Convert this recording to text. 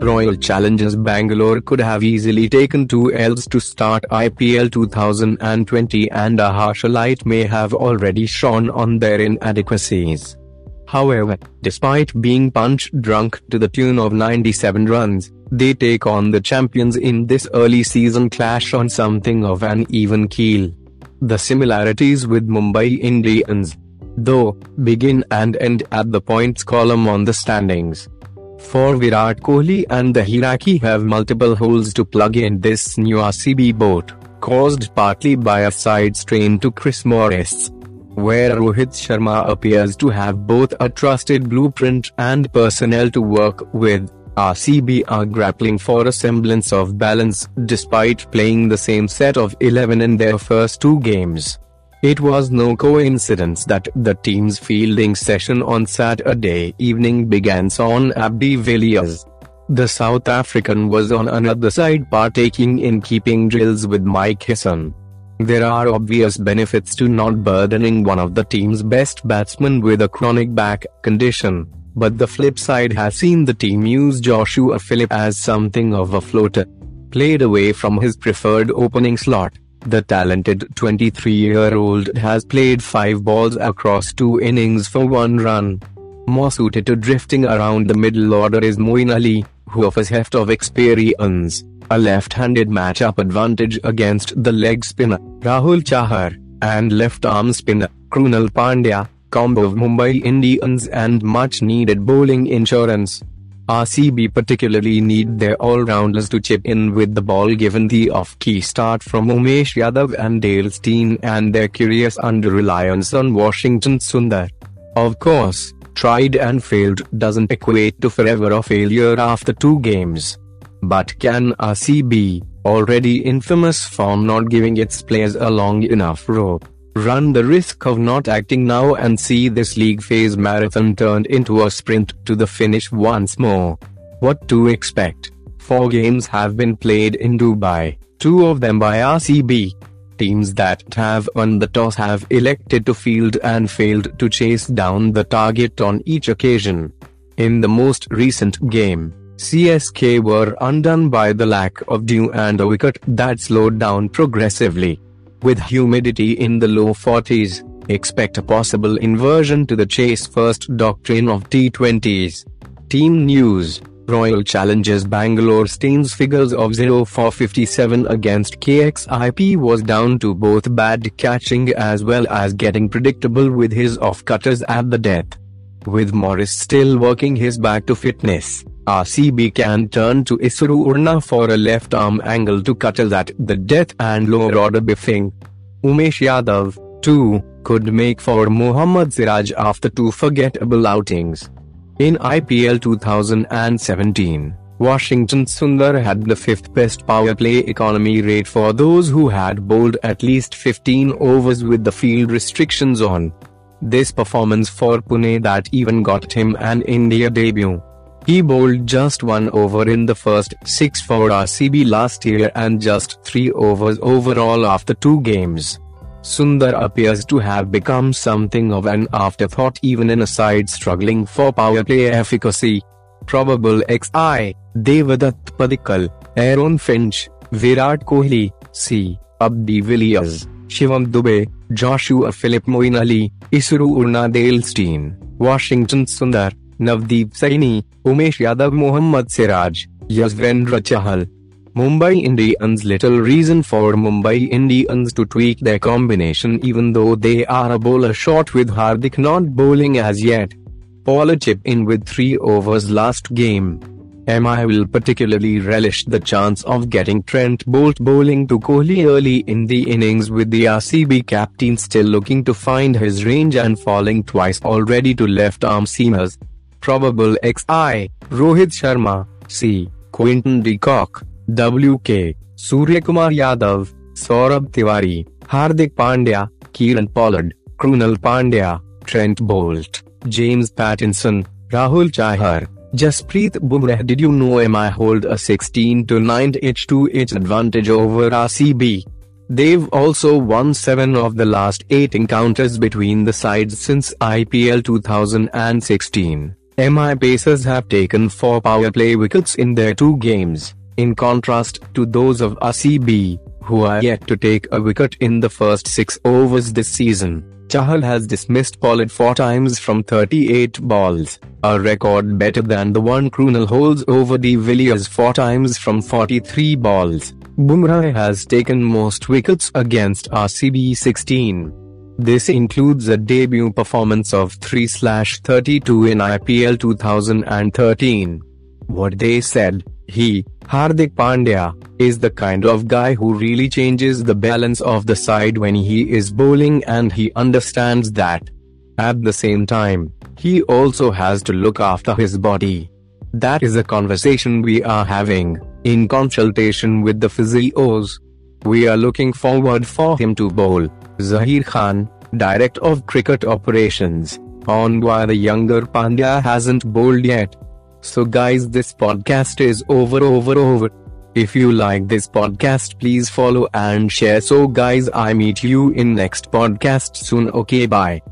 Royal Challengers Bangalore could have easily taken two Ls to start IPL 2020 and a harsher light may have already shone on their inadequacies. However, despite being punch drunk to the tune of 97 runs, they take on the champions in this early season clash on something of an even keel. The similarities with Mumbai Indians, though, begin and end at the points column on the standings. For Virat Kohli and the Hiraki have multiple holes to plug in this new RCB boat, caused partly by a side strain to Chris Morris where Rohit Sharma appears to have both a trusted blueprint and personnel to work with. RCB are grappling for a semblance of balance despite playing the same set of 11 in their first two games. It was no coincidence that the team's fielding session on Saturday evening began on AB de Villiers. The South African was on another side partaking in keeping drills with Mike Hesson. There are obvious benefits to not burdening one of the team's best batsmen with a chronic back condition, but the flip side has seen the team use Joshua Philippe as something of a floater. Played away from his preferred opening slot, the talented 23-year-old has played five balls across two innings for one run. More suited to drifting around the middle order is Moeen Ali, who offers heft of experience a left-handed matchup advantage against the leg spinner, Rahul Chahar, and left-arm spinner, Krunal Pandya, combo of Mumbai Indians and much-needed bowling insurance. RCB particularly need their all-rounders to chip in with the ball given the off-key start from Umesh Yadav and Dale Steyn and their curious under-reliance on Washington Sundar. Of course, tried and failed doesn't equate to forever or failure after two games. But can RCB, already infamous for not giving its players a long enough rope, run the risk of not acting now and see this league phase marathon turned into a sprint to the finish once more? What to expect? Four games have been played in Dubai, two of them by RCB. Teams that have won the toss have elected to field and failed to chase down the target on each occasion. In the most recent game, CSK were undone by the lack of dew and a wicket that slowed down progressively. With humidity in the low 40s, expect a possible inversion to the chase first doctrine of T20s. Team News Royal Challengers Bangalore Steyn's figures of 0 for 57 against KXIP was down to both bad catching as well as getting predictable with his off-cutters at the death. With Morris still working his back to fitness, RCB can turn to Isuru Udana for a left arm angle to cutter that the death and lower order biffing. Umesh Yadav, too, could make for Mohammad Siraj after two forgettable outings. In IPL 2017, Washington Sundar had the fifth best power play economy rate for those who had bowled at least 15 overs with the field restrictions on. This performance for Pune that even got him an India debut. He bowled just one over in the first six for RCB last year and just three overs overall after two games. Sundar appears to have become something of an afterthought even in a side struggling for power play efficacy. Probable XI, Devdutt Padikkal, Aaron Finch, Virat Kohli, C. AB de Villiers, Shivam Dube, Joshua Philippe Moeen Ali, Isuru Steyn, Washington Sundar, Navdeep Saini, Umesh Yadav Mohammad Siraj, Yuzvendra Chahal. Mumbai Indians little reason for Mumbai Indians to tweak their combination even though they are a bowler short with Hardik not bowling as yet. Pollard chip in with 3 overs last game. MI will particularly relish the chance of getting Trent Boult bowling to Kohli early in the innings with the RCB captain still looking to find his range and falling twice already to left arm seamers. Probable XI, Rohit Sharma, C. Quinton de Kock, WK, Suryakumar Yadav, Saurabh Tiwari, Hardik Pandya, Kieron Pollard, Krunal Pandya, Trent Boult, James Pattinson, Rahul Chahar, Jasprit Bumrah Did you know MI hold a 16 to 9 H2H advantage over RCB? They've also won 7 of the last 8 encounters between the sides since IPL 2016. MI Pacers have taken 4 power play wickets in their two games, in contrast to those of RCB, who are yet to take a wicket in the first 6 overs this season. Chahal has dismissed Pollard 4 times from 38 balls, a record better than the one Krunal holds over de Villiers 4 times from 43 balls. Bumrah has taken most wickets against RCB 16. This includes a debut performance of 3/32 in IPL 2013. What they said, he, Hardik Pandya, is the kind of guy who really changes the balance of the side when he is bowling and he understands that. At the same time, he also has to look after his body. That is a conversation we are having, in consultation with the physios. We are looking forward for him to bowl. Zaheer Khan, Director of Cricket Operations, on why the younger Pandya hasn't bowled yet. So guys this podcast is over over over. If you like this podcast please follow and share so guys I meet you in next podcast soon okay bye.